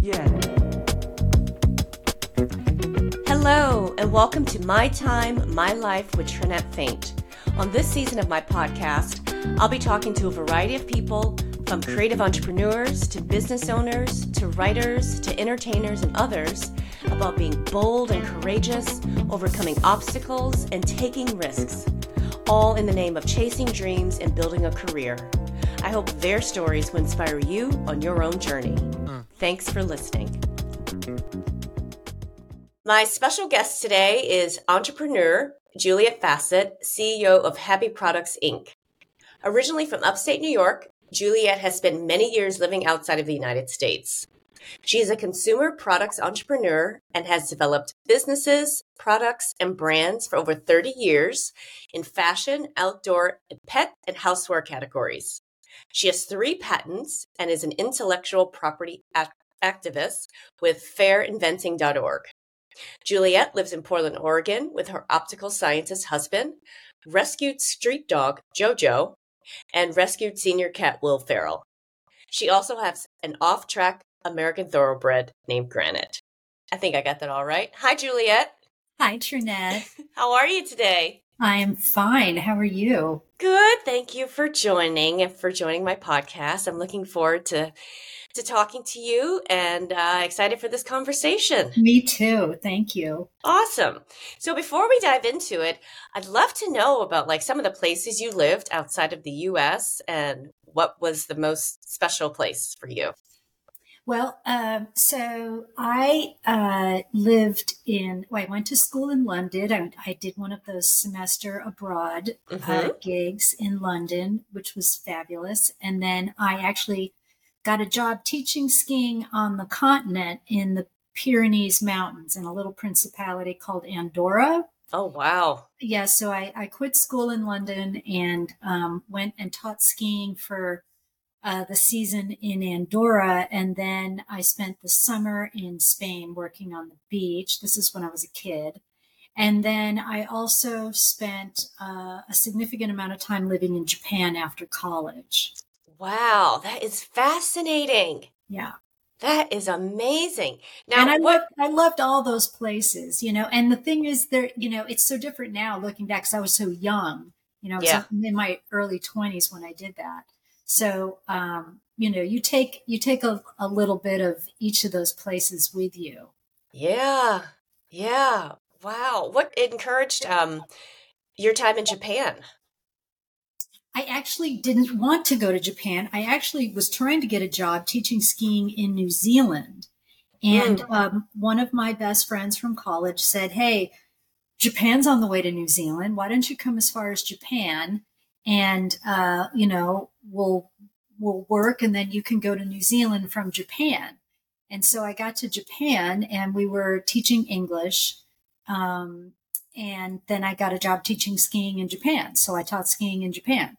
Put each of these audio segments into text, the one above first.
Yeah. Hello, and welcome to My Time, My Life with Trinette Faint. On this season of my podcast, I'll be talking to a variety of people from creative entrepreneurs to business owners to writers to entertainers and others about being bold and courageous, overcoming obstacles, and taking risks, all in the name of chasing dreams and building a career. I hope their stories will inspire you on your own journey. Thanks for listening. My special guest today is entrepreneur Juliet Fassett, CEO of Happy Products Inc. Originally from upstate New York, Juliet has spent many years living outside of the United States. She is a consumer products entrepreneur and has developed businesses, products, and brands for over 30 years in fashion, outdoor, pet, and houseware categories. She has three patents and is an intellectual property act- activist with fairinventing.org. Juliet lives in Portland, Oregon with her optical scientist husband, rescued street dog Jojo, and rescued senior cat Will Ferrell. She also has an off track American thoroughbred named Granite. I think I got that all right. Hi, Juliet. Hi, Trinette. How are you today? I am fine. How are you? Good. Thank you for joining and for joining my podcast. I'm looking forward to to talking to you and uh, excited for this conversation. Me too. Thank you. Awesome. So before we dive into it, I'd love to know about like some of the places you lived outside of the U.S. and what was the most special place for you. Well, um, so I uh, lived in, well, I went to school in London. I, I did one of those semester abroad uh, Mhm. gigs in London, which was fabulous. And then I actually got a job teaching skiing on the continent in the Pyrenees Mountains in a little principality called Andorra. Oh wow. yeah, so I, I quit school in London and um, went and taught skiing for uh, the season in Andorra. And then I spent the summer in Spain working on the beach. This is when I was a kid. And then I also spent uh, a significant amount of time living in Japan after college. Wow, that is fascinating. Yeah. That is amazing. Now, and I what? loved, I loved all those places, you know. And the thing is, there, you know, it's so different now looking back because I was so young, you know, Yeah. in my early twenties when I did that. So, um, you know, you take you take a, a little bit of each of those places with you. Yeah, yeah. Wow. What encouraged um your time in Japan? I actually didn't want to go to Japan. I actually was trying to get a job teaching skiing in New Zealand. And um, one of my best friends from college said, Hey, Japan's on the way to New Zealand. Why don't you come as far as Japan? And, uh, you know, we'll, we'll work and then you can go to New Zealand from Japan. And so I got to Japan and we were teaching English. Um, and then I got a job teaching skiing in Japan. So I taught skiing in Japan.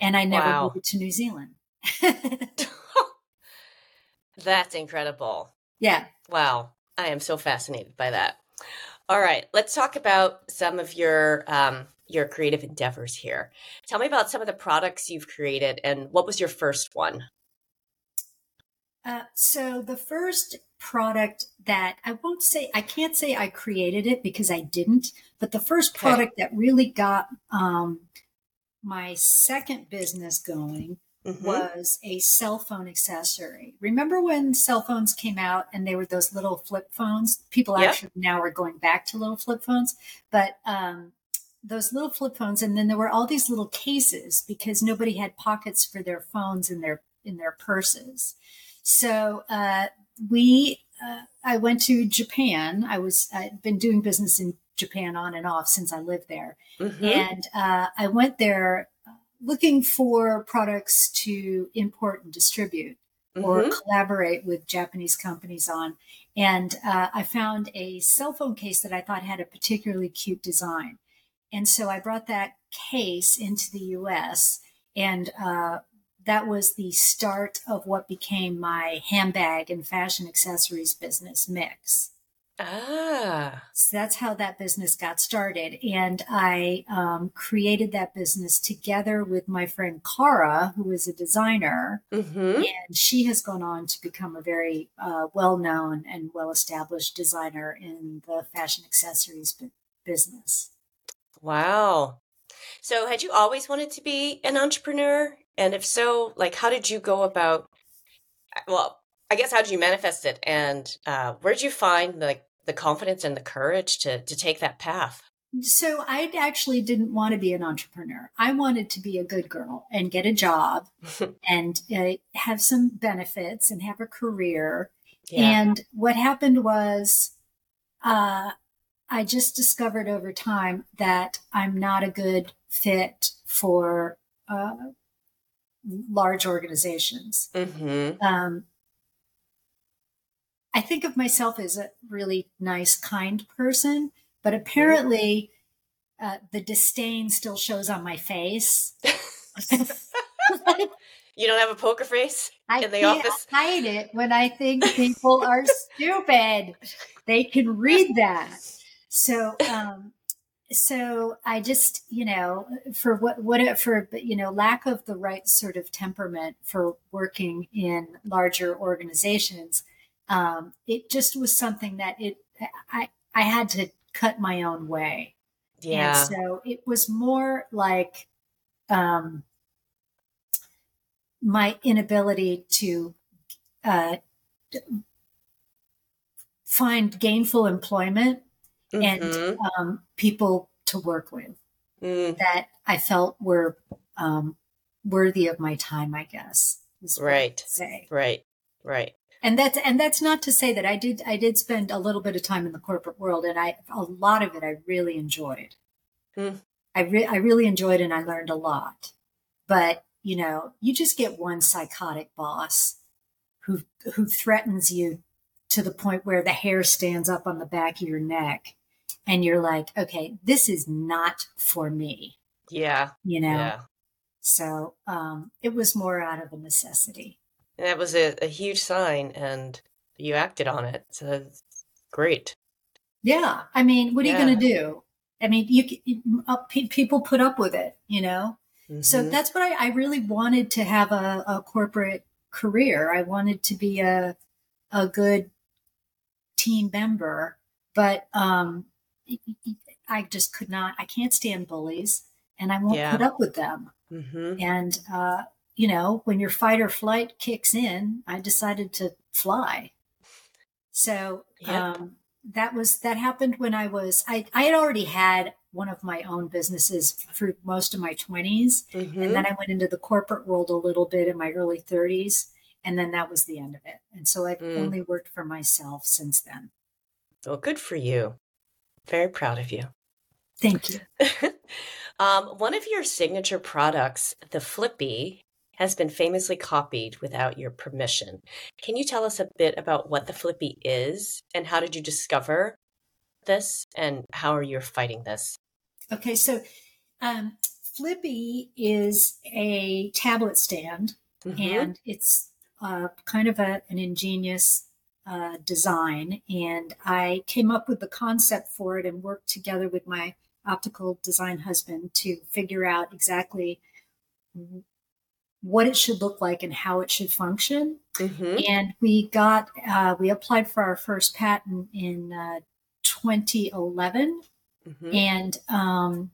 And I never Wow. moved to New Zealand. That's incredible. yeah. Wow. I am so fascinated by that. All right, let's talk about some of your um your creative endeavors here. Tell me about some of the products you've created and what was your first one? Uh, so the first product that I won't say, I can't say I created it because I didn't, but the first Okay. product that really got um, my second business going Mhm. was a cell phone accessory. Remember when cell phones came out and they were those little flip phones? People Yep. actually now are going back to little flip phones, but um, those little flip phones, and then there were all these little cases because nobody had pockets for their phones in their in their purses. So uh, we, uh, I went to Japan. I was I'd been doing business in Japan on and off since I lived there, Mhm. and uh, I went there looking for products to import and distribute or Mhm. collaborate with Japanese companies on. And uh, I found a cell phone case that I thought had a particularly cute design. And so I brought that case into the US, and uh, that was the start of what became my handbag and fashion accessories business mix. Ah. So that's how that business got started. And I um, created that business together with my friend Cara, who is a designer. Mm-hmm. And she has gone on to become a very uh, well known and well established designer in the fashion accessories bu- business. Wow. So, had you always wanted to be an entrepreneur? And if so, like, how did you go about? Well, I guess how did you manifest it, and uh, where did you find like the confidence and the courage to to take that path? So I actually didn't want to be an entrepreneur. I wanted to be a good girl and get a job and uh, have some benefits and have a career. Yeah. And what happened was, uh, I just discovered over time that I'm not a good fit for uh, large organizations. mm-hmm. Um, I think of myself as a really nice, kind person, but apparently uh, the disdain still shows on my face. you don't have a poker face I in the office. hide it when I think people are stupid. They can read that. So, um, so I just, you know, for what, what, for, you know, lack of the right sort of temperament for working in larger organizations, um, it just was something that it, I, I had to cut my own way. Yeah. And so it was more like, um, my inability to uh, find gainful employment and Mhm. um, people to work with Mm, that I felt were um, worthy of my time. I guess is what I'd Right. say, right. Right. and that's and that's not to say that I did I did spend a little bit of time in the corporate world, and I a lot of it I really enjoyed. Hmm. I re- I really enjoyed and I learned a lot, but you know, you just get one psychotic boss who who threatens you to the point where the hair stands up on the back of your neck and you're like, okay, this is not for me, Yeah. you know. Yeah. So, um it was more out of a necessity. And that was a, a huge sign, and you acted on it. So great. Yeah, I mean, what are Yeah. you going to do? I mean, you, uh, pe- people put up with it, you know. So Mhm. that's what I, I really wanted to have a, a corporate career. I wanted to be a a good team member, but um, I just could not. I can't stand bullies, and I won't Yeah. put up with them. Mhm. And uh, you know, when your fight or flight kicks in, I decided to fly. So Yep. um, that was that happened when I was I, I had already had one of my own businesses through most of my 20s Mhm. and then I went into the corporate world a little bit in my early 30s and then that was the end of it. And so I've Mm. only worked for myself since then. Well, good for you. Very proud of you. Thank you. um, one of your signature products, the Flippy, has been famously copied without your permission. Can you tell us a bit about what the Flippy is and how did you discover this and how are you fighting this? Okay, so um, Flippy is a tablet stand Mhm. and it's uh, kind of a, an ingenious uh, design. And I came up with the concept for it and worked together with my optical design husband to figure out exactly what it should look like and how it should function. Mhm. And we got, uh, we applied for our first patent in uh, 2011. Mhm. And um,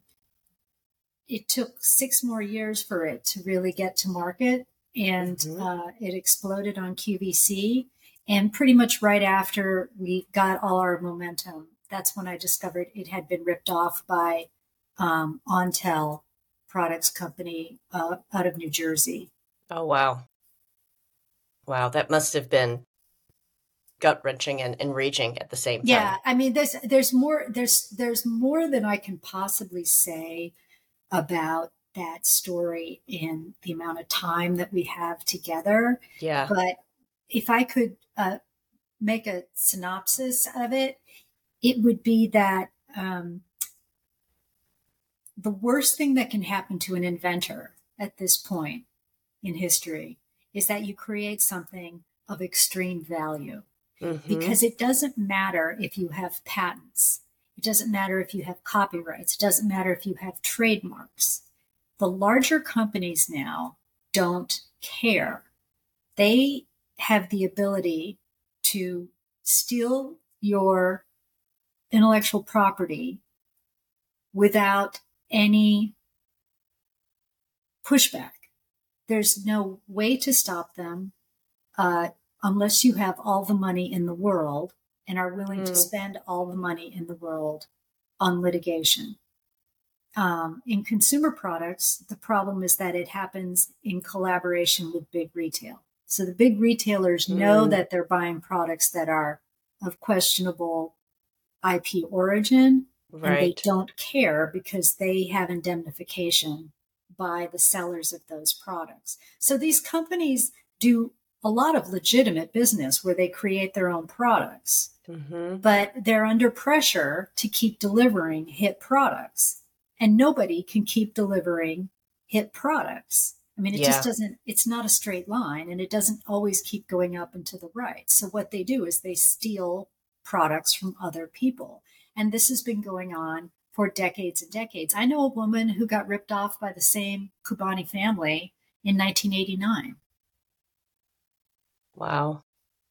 it took six more years for it to really get to market. And Mhm. uh, it exploded on QVC. And pretty much right after we got all our momentum, that's when I discovered it had been ripped off by um, Ontel Products Company uh, out of New Jersey. Oh, wow. Wow, that must have been gut wrenching and enraging at the same time. Yeah, I mean, there's there's more there's there's more than I can possibly say about that story in the amount of time that we have together. Yeah. But if I could uh, make a synopsis of it, it would be that um, the worst thing that can happen to an inventor at this point in history is that you create something of extreme value mm-hmm. because it doesn't matter if you have patents. It doesn't matter if you have copyrights. It doesn't matter if you have trademarks. The larger companies now don't care. They have the ability to steal your intellectual property without any pushback. There's no way to stop them uh, unless you have all the money in the world and are willing mm. to spend all the money in the world on litigation. Um, in consumer products, the problem is that it happens in collaboration with big retail. So the big retailers mm. know that they're buying products that are of questionable IP origin, right. and they don't care because they have indemnification by the sellers of those products. So these companies do a lot of legitimate business where they create their own products, mm-hmm. but they're under pressure to keep delivering hit products. And nobody can keep delivering hit products. I mean, it yeah. just doesn't, it's not a straight line and it doesn't always keep going up and to the right. So what they do is they steal products from other people. And this has been going on for decades and decades. I know a woman who got ripped off by the same Khubani family in 1989. Wow.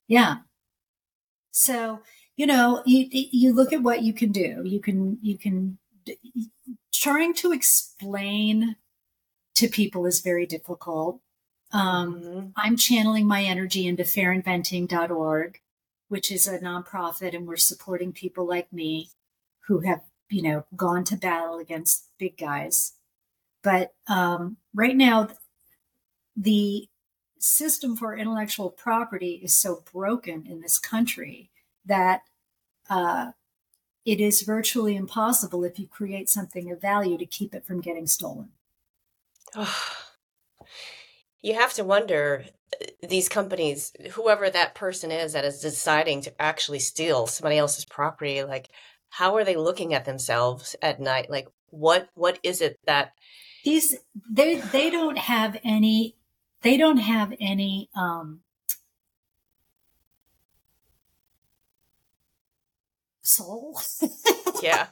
Yeah. So, you know, you, you look at what you can do. You can, you can, trying to explain to people is very difficult. Um, mm-hmm. I'm channeling my energy into fairinventing.org, which is a nonprofit, and we're supporting people like me who have, you know, gone to battle against big guys. But um, right now, the system for intellectual property is so broken in this country that uh, it is virtually impossible if you create something of value to keep it from getting stolen. you have to wonder uh, these companies, whoever that person is that is deciding to actually steal somebody else's property, like how are they looking at themselves at night? Like what what is it that these they they don't have any they don't have any um, soul. yeah,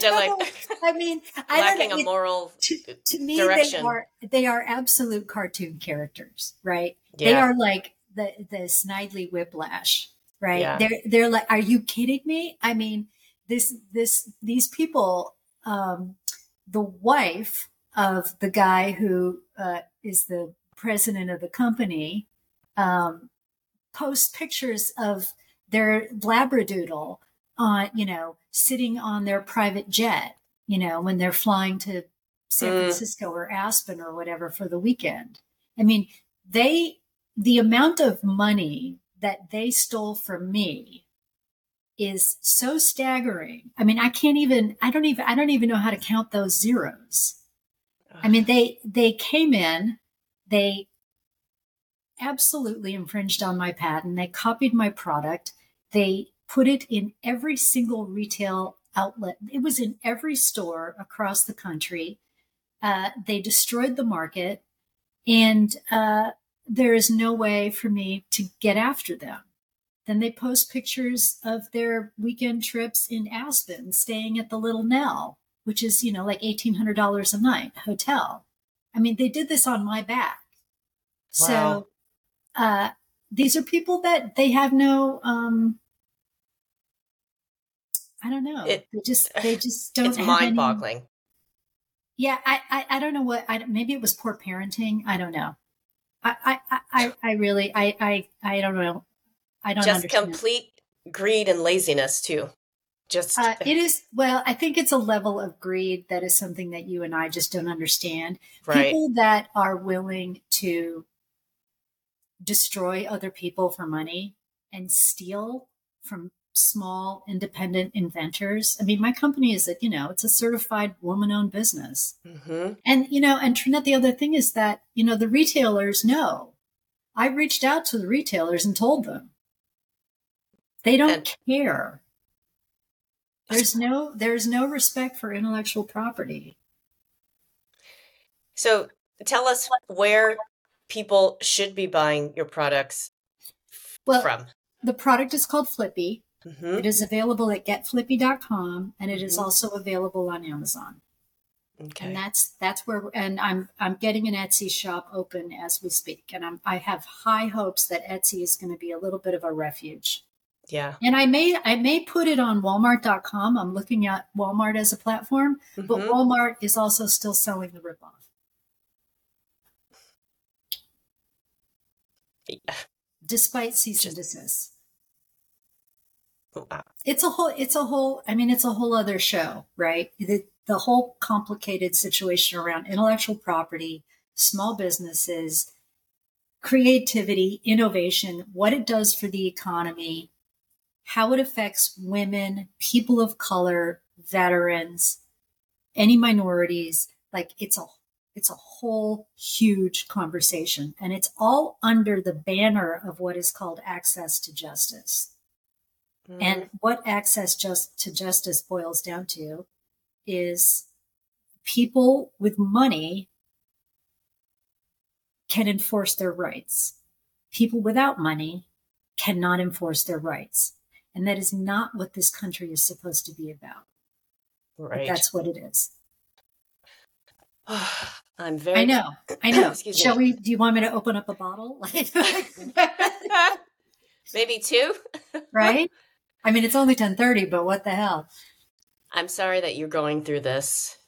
they're like. I mean, I lacking a moral to, to me. Direction. They are they are absolute cartoon characters, right? Yeah. They are like the the Snidely Whiplash, right? Yeah. They're they're like, are you kidding me? I mean, this this these people. Um, the wife of the guy who uh, is the president of the company um, post pictures of their labradoodle on, you know, sitting on their private jet, you know, when they're flying to San mm. Francisco or Aspen or whatever for the weekend. I mean, they, the amount of money that they stole from me is so staggering. I mean, I can't even, I don't even, I don't even know how to count those zeros. I mean, they, they came in they absolutely infringed on my patent. They copied my product. They put it in every single retail outlet. It was in every store across the country. Uh, they destroyed the market, and uh, there is no way for me to get after them. Then they post pictures of their weekend trips in Aspen, staying at the Little Nell, which is, you know, like $1,800 a night hotel. I mean, they did this on my back. Wow. So uh, these are people that they have no um, I don't know. It, they just they just don't. It's mind boggling. Yeah, I, I, I don't know what I maybe it was poor parenting. I don't know. I I I, I really I I I don't know. I don't just understand. complete greed and laziness too. Just uh, it is well. I think it's a level of greed that is something that you and I just don't understand. Right. People that are willing to destroy other people for money and steal from small independent inventors. I mean, my company is a, you know, it's a certified woman owned business. Mm-hmm. And, you know, and Trinette, the other thing is that, you know, the retailers know. I reached out to the retailers and told them they don't and- care. There's no, there's no respect for intellectual property. So tell us where people should be buying your products well, from? the product is called Flippy. Mm-hmm. It is available at getflippy.com and it is mm-hmm. also available on Amazon. Okay. And that's that's where and I'm I'm getting an Etsy shop open as we speak and I'm I have high hopes that Etsy is going to be a little bit of a refuge. Yeah. And I may I may put it on walmart.com. I'm looking at Walmart as a platform, mm-hmm. but Walmart is also still selling the ripoff. Yeah. Despite cease and desist. Wow. It's a whole it's a whole I mean it's a whole other show, right? The the whole complicated situation around intellectual property, small businesses, creativity, innovation, what it does for the economy, how it affects women, people of color, veterans, any minorities. Like it's a it's a whole huge conversation and it's all under the banner of what is called access to justice. Mm. And what access just to justice boils down to is people with money can enforce their rights. People without money cannot enforce their rights. And that is not what this country is supposed to be about. Right. But that's what it is. I'm very. I know. I know. Excuse Shall me. we? Do you want me to open up a bottle? Maybe two. right. I mean, it's only ten thirty, but what the hell? I'm sorry that you're going through this.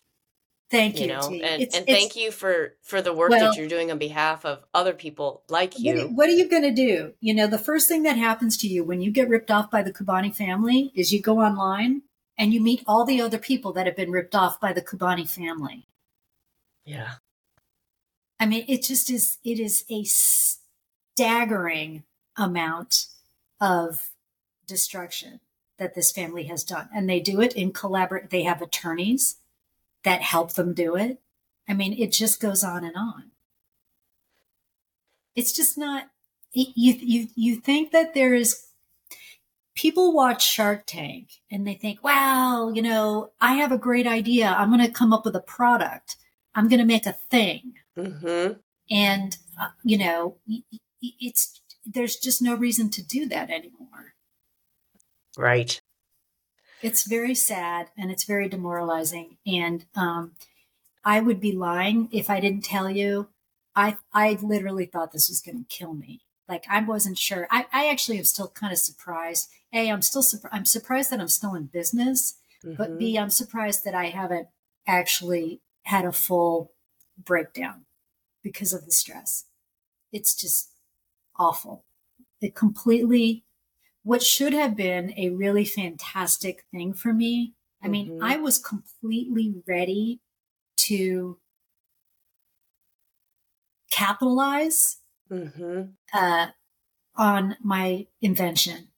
Thank you, you know, and, it's, and it's, thank you for for the work well, that you're doing on behalf of other people like you. What, what are you going to do? You know, the first thing that happens to you when you get ripped off by the Kubani family is you go online and you meet all the other people that have been ripped off by the Kubani family. Yeah. I mean, it just is. It is a staggering amount of destruction that this family has done, and they do it in collaborate. They have attorneys that help them do it. I mean, it just goes on and on. It's just not, you, you, you think that there is, people watch Shark Tank and they think, wow, you know, I have a great idea. I'm going to come up with a product. I'm going to make a thing. Mm-hmm. And, uh, you know, it's, there's just no reason to do that anymore. Right. It's very sad and it's very demoralizing. And um, I would be lying if I didn't tell you. I I literally thought this was going to kill me. Like I wasn't sure. I, I actually am still kind of surprised. A, I'm still surprised. I'm surprised that I'm still in business, mm-hmm. but B, mm-hmm. I'm surprised that I haven't actually had a full breakdown because of the stress. It's just awful. It completely what should have been a really fantastic thing for me. I mean, mm-hmm. I was completely ready to capitalize mm-hmm. uh, on my invention.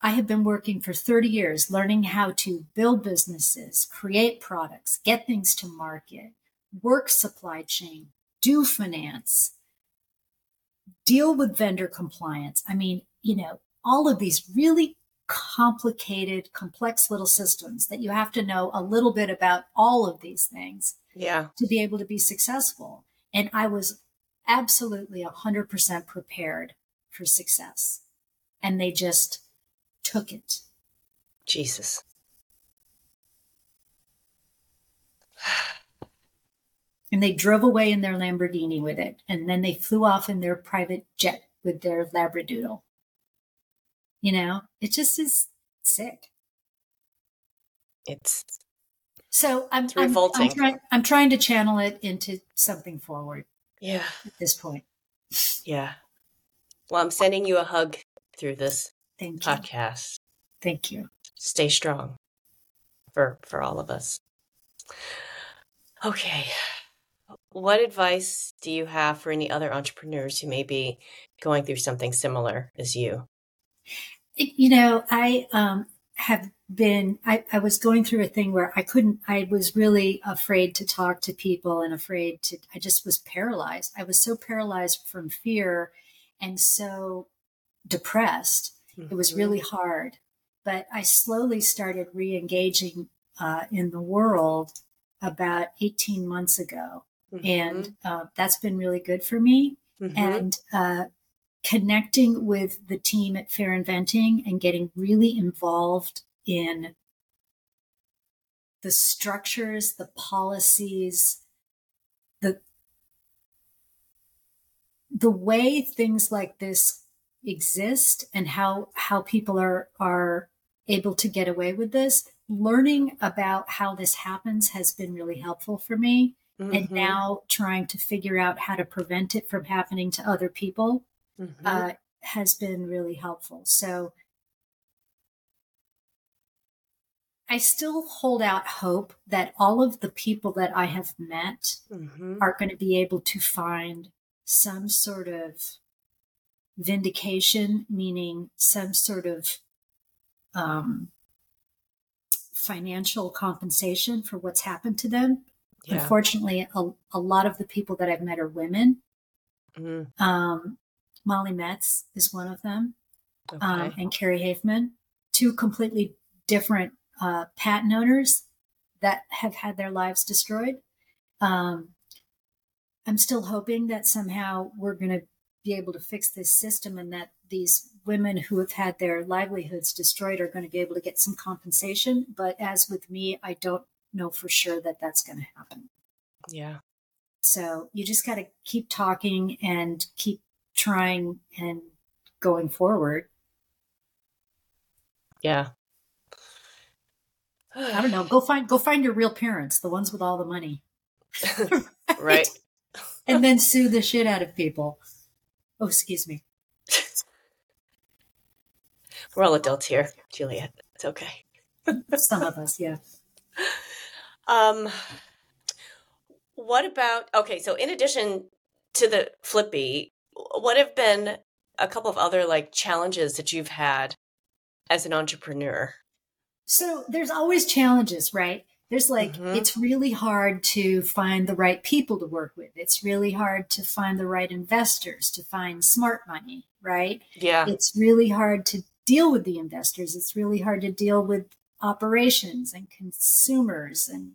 I have been working for 30 years learning how to build businesses, create products, get things to market, work supply chain, do finance, deal with vendor compliance. I mean, you know, all of these really complicated, complex little systems that you have to know a little bit about all of these things yeah. to be able to be successful. And I was absolutely 100% prepared for success. And they just took it. Jesus. and they drove away in their Lamborghini with it. And then they flew off in their private jet with their Labradoodle. You know, it just is sick. It's so I'm, it's revolting. I'm, I'm, try, I'm trying to channel it into something forward. Yeah. At this point. Yeah. Well, I'm sending you a hug through this Thank podcast. Thank you. Stay strong for for all of us. Okay. What advice do you have for any other entrepreneurs who may be going through something similar as you? You know, I um, have been, I, I was going through a thing where I couldn't, I was really afraid to talk to people and afraid to, I just was paralyzed. I was so paralyzed from fear and so depressed. Mm-hmm. It was really mm-hmm. hard. But I slowly started re engaging uh, in the world about 18 months ago. Mm-hmm. And uh, that's been really good for me. Mm-hmm. And uh, connecting with the team at Fair Inventing and getting really involved in the structures, the policies, the the way things like this exist and how how people are are able to get away with this learning about how this happens has been really helpful for me mm-hmm. and now trying to figure out how to prevent it from happening to other people mm-hmm. uh, has been really helpful so I still hold out hope that all of the people that I have met mm-hmm. are going to be able to find some sort of vindication, meaning some sort of um, financial compensation for what's happened to them. Yeah. Unfortunately, a, a, lot of the people that I've met are women. Mm-hmm. Um, Molly Metz is one of them, okay. um, and Carrie Hafman, two completely different uh, patent owners that have had their lives destroyed. Um, I'm still hoping that somehow we're going to be able to fix this system and that these women who have had their livelihoods destroyed are going to be able to get some compensation. But as with me, I don't know for sure that that's going to happen. Yeah. So you just got to keep talking and keep trying and going forward. Yeah. I don't know. Go find go find your real parents, the ones with all the money. right? right. and then sue the shit out of people. Oh, excuse me. We're all adults here, Juliet. It's okay. Some of us, yeah. Um, what about okay? So, in addition to the Flippy, what have been a couple of other like challenges that you've had as an entrepreneur? So, there's always challenges, right? There's like, mm-hmm. it's really hard to find the right people to work with. It's really hard to find the right investors, to find smart money, right? Yeah. It's really hard to deal with the investors. It's really hard to deal with operations and consumers and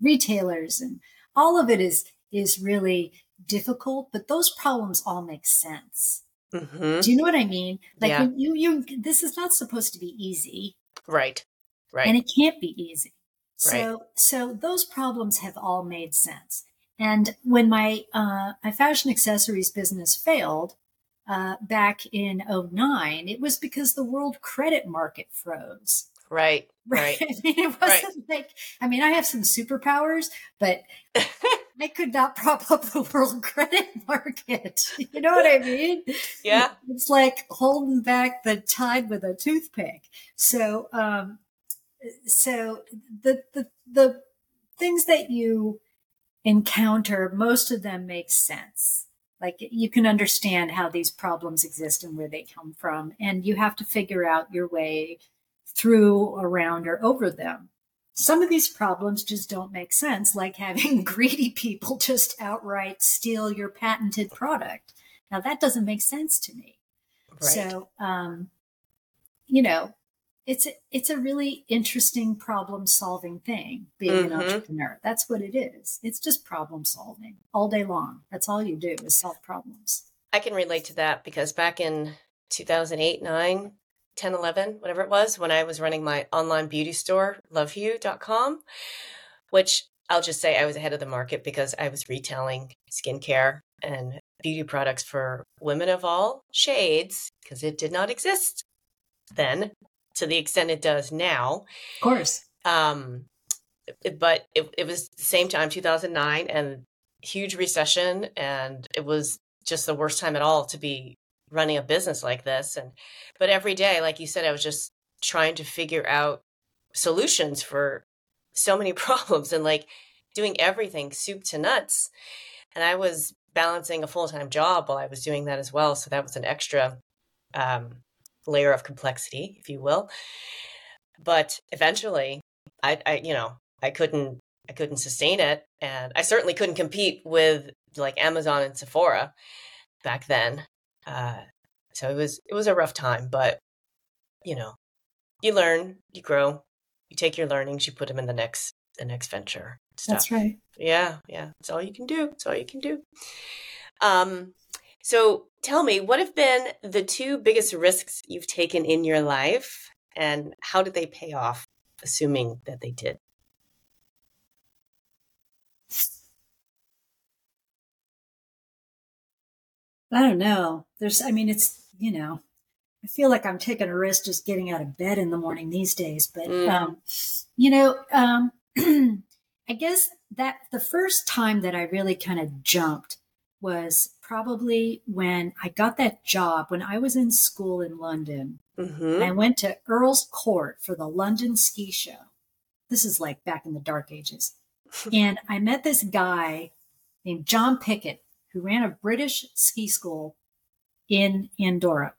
retailers and all of it is is really difficult but those problems all make sense mm-hmm. do you know what i mean like yeah. you you this is not supposed to be easy right right and it can't be easy so, right. so those problems have all made sense. And when my, uh, my fashion accessories business failed, uh, back in 09, it was because the world credit market froze. Right. Right. I mean, it wasn't right. like, I mean, I have some superpowers, but I could not prop up the world credit market. You know what I mean? Yeah. It's like holding back the tide with a toothpick. So, um, so the, the, the things that you encounter, most of them make sense. Like you can understand how these problems exist and where they come from, and you have to figure out your way through, around, or over them. Some of these problems just don't make sense, like having greedy people just outright steal your patented product. Now that doesn't make sense to me. Right. So, um, you know, it's a, it's a really interesting problem solving thing being mm-hmm. an entrepreneur that's what it is it's just problem solving all day long that's all you do is solve problems i can relate to that because back in 2008 9 10 11 whatever it was when i was running my online beauty store lovehue.com which i'll just say i was ahead of the market because i was retailing skincare and beauty products for women of all shades because it did not exist then to the extent it does now. Of course. Um, but it, it was the same time, 2009, and huge recession, and it was just the worst time at all to be running a business like this. And but every day, like you said, I was just trying to figure out solutions for so many problems and like doing everything soup to nuts. And I was balancing a full time job while I was doing that as well. So that was an extra um, layer of complexity, if you will. But eventually, I, I you know, I couldn't, I couldn't sustain it, and I certainly couldn't compete with like Amazon and Sephora back then. Uh, so it was, it was a rough time, but you know, you learn, you grow, you take your learnings, you put them in the next, the next venture. Stuff. That's right. Yeah, yeah. It's all you can do. It's all you can do. Um, So tell me, what have been the two biggest risks you've taken in your life and how did they pay off, assuming that they did? I don't know. There's, I mean, it's, you know, I feel like I'm taking a risk just getting out of bed in the morning these days. But, mm. um, you know, um, I guess that the first time that I really kind of jumped was probably when I got that job when I was in school in London. Mm-hmm. I went to Earl's Court for the London Ski Show. This is like back in the dark ages. and I met this guy named John Pickett who ran a British ski school in Andorra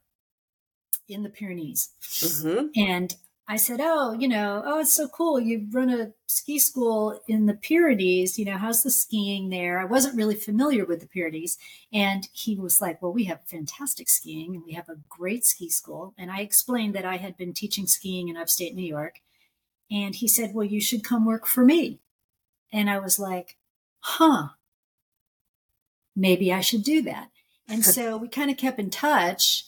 in the Pyrenees. Mm-hmm. And I said, Oh, you know, oh, it's so cool. You run a ski school in the Pyrenees. You know, how's the skiing there? I wasn't really familiar with the Pyrenees. And he was like, Well, we have fantastic skiing and we have a great ski school. And I explained that I had been teaching skiing in upstate New York. And he said, Well, you should come work for me. And I was like, Huh, maybe I should do that. And so we kind of kept in touch.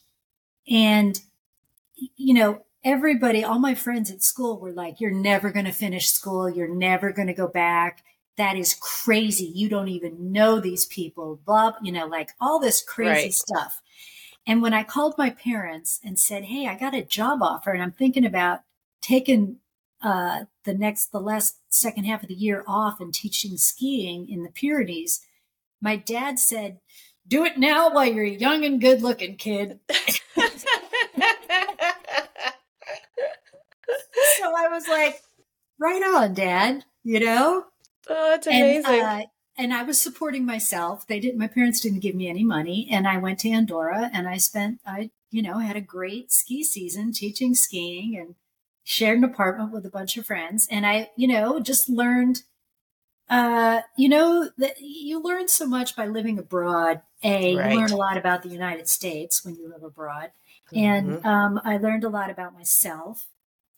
And, you know, everybody, all my friends at school were like, You're never going to finish school. You're never going to go back. That is crazy. You don't even know these people, blah, you know, like all this crazy right. stuff. And when I called my parents and said, Hey, I got a job offer and I'm thinking about taking uh, the next, the last second half of the year off and teaching skiing in the Pyrenees, my dad said, Do it now while you're young and good looking, kid. so I was like, Right on, dad, you know? Oh, that's amazing. And, uh, and I was supporting myself. They didn't, my parents didn't give me any money. And I went to Andorra and I spent, I, you know, had a great ski season teaching skiing and shared an apartment with a bunch of friends. And I, you know, just learned uh, you know that you learn so much by living abroad. A, right. you learn a lot about the United States when you live abroad, mm-hmm. and um, I learned a lot about myself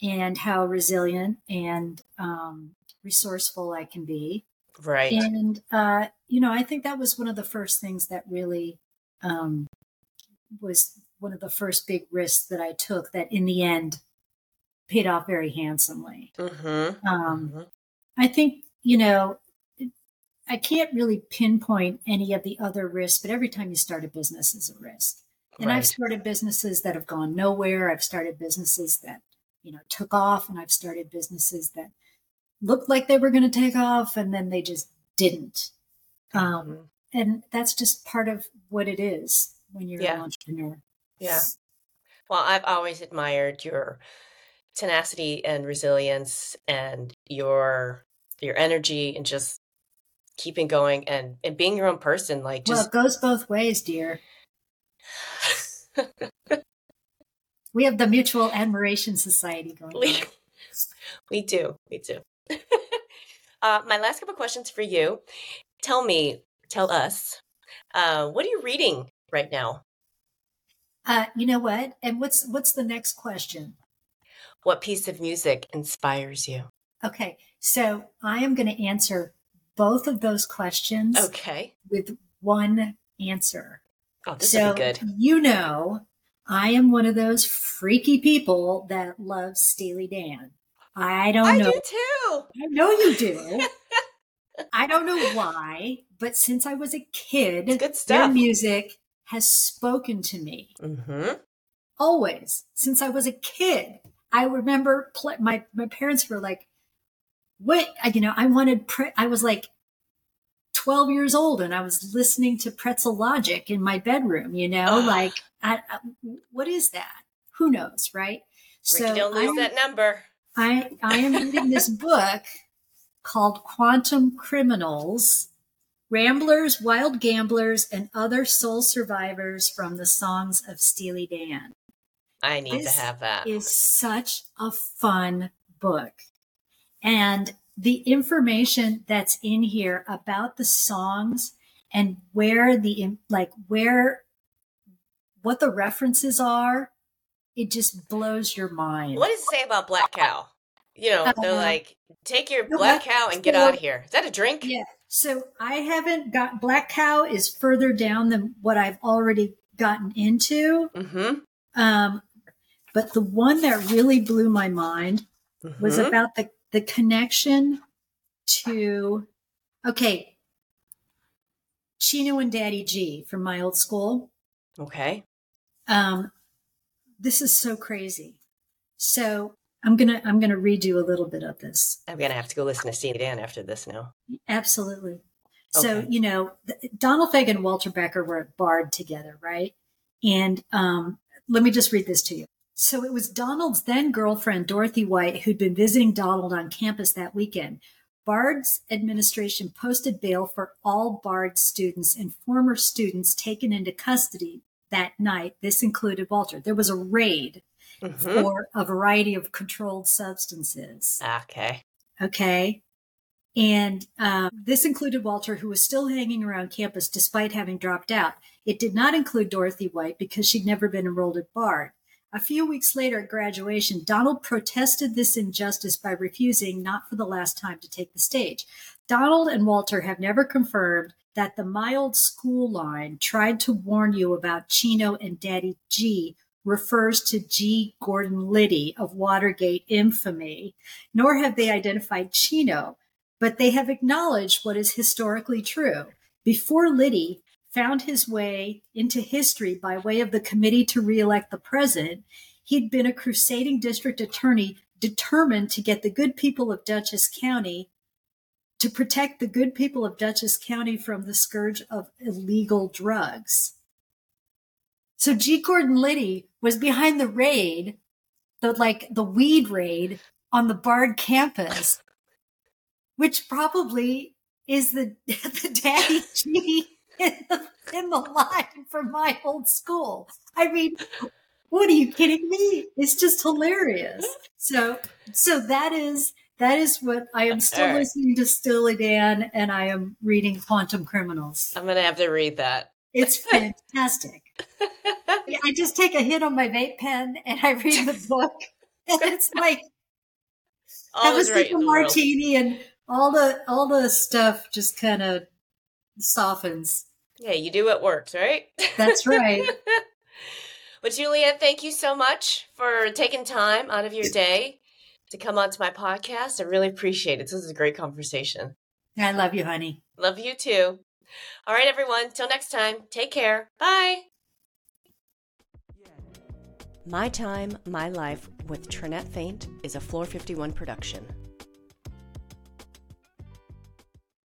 and how resilient and um, resourceful I can be. Right. And uh, you know, I think that was one of the first things that really um, was one of the first big risks that I took. That in the end paid off very handsomely. Mm-hmm. Um, mm-hmm. I think you know I can't really pinpoint any of the other risks, but every time you start a business is a risk. And right. I've started businesses that have gone nowhere. I've started businesses that, you know, took off and I've started businesses that looked like they were going to take off and then they just didn't. Um, mm-hmm. and that's just part of what it is when you're yeah. an entrepreneur. Yeah. Well, I've always admired your tenacity and resilience and your your energy and just keeping going and and being your own person like just well it goes both ways dear. We have the mutual admiration society going we, on. we do. We do. Uh, my last couple questions for you. Tell me tell us uh, what are you reading right now? Uh, you know what? And what's what's the next question? What piece of music inspires you? Okay. So i am going to answer both of those questions okay with one answer. Oh, this so, good. You know, I am one of those freaky people that loves Steely Dan. I don't I know. I do too. I know you do. I don't know why, but since I was a kid, it's good stuff. their music has spoken to me. Mm-hmm. Always. Since I was a kid. I remember play, my, my parents were like, what you know i wanted pre- i was like 12 years old and i was listening to pretzel logic in my bedroom you know ah. like I, I, what is that? Who knows right? Ricky, so don't lose I, that number. I i am reading this book called quantum criminals ramblers wild gamblers and other soul survivors from the songs of steely dan. I need this to have that. is such a fun book and the information that's in here about the songs and where the, like, where, what the references are, it just blows your mind. What does it say about Black Cow? You know, they're uh, like, take your Black Cow and get out of here. Is that a drink? Yeah. So I haven't got Black Cow is further down than what I've already gotten into. Mm-hmm. Um, but the one that really blew my mind mm-hmm. was about the, the connection to, okay, Chino and Daddy G from my old school. Okay. Um, this is so crazy. So I'm gonna I'm gonna read you a little bit of this. I'm gonna have to go listen to Steely Dan after this now. Absolutely. So Okay. you know, Donald Fagen and Walter Becker were at Bard together, right? And um, let me just read this to you. So it was Donald's then girlfriend Dorothy White who'd been visiting Donald on campus that weekend. Bard's administration posted bail for all Bard students and former students taken into custody that night. This included Walter. There was a raid Mhm. for a variety of controlled substances. Okay. Okay. And um, this included Walter, who was still hanging around campus despite having dropped out. It did not include Dorothy White because she'd never been enrolled at Bard. A few weeks later at graduation, Donald protested this injustice by refusing, not for the last time, to take the stage. Donald and Walter have never confirmed that the mild School line tried to warn you about Chino and Daddy G refers to G. Gordon Liddy of Watergate infamy, nor have they identified Chino, but they have acknowledged what is historically true. Before Liddy found his way into history by way of the committee to reelect the president, he'd been a crusading district attorney determined to get the good people of Dutchess County to protect the good people of Dutchess County from the scourge of illegal drugs. So G. Gordon Liddy was behind the raid, the like the weed raid on the Bard campus, which probably is the the daddy G in the, in the line from my old school. I mean, what are you kidding me? It's just hilarious. So so that is that is what I am still right. listening to Steely Dan and I am reading Quantum Criminals. I'm gonna have to read that. It's fantastic. I just take a hit on my vape pen and I read the book. And it's like All have a right in world. martini and all the all the stuff just kind of softens. Yeah, you do what works, right? That's right. but Juliet, thank you so much for taking time out of your day to come onto my podcast. I really appreciate it. This is a great conversation. I love you, honey. Love you too. All right, everyone. Till next time, take care. Bye. My Time, My Life with Trinette Faint is a Floor 51 production.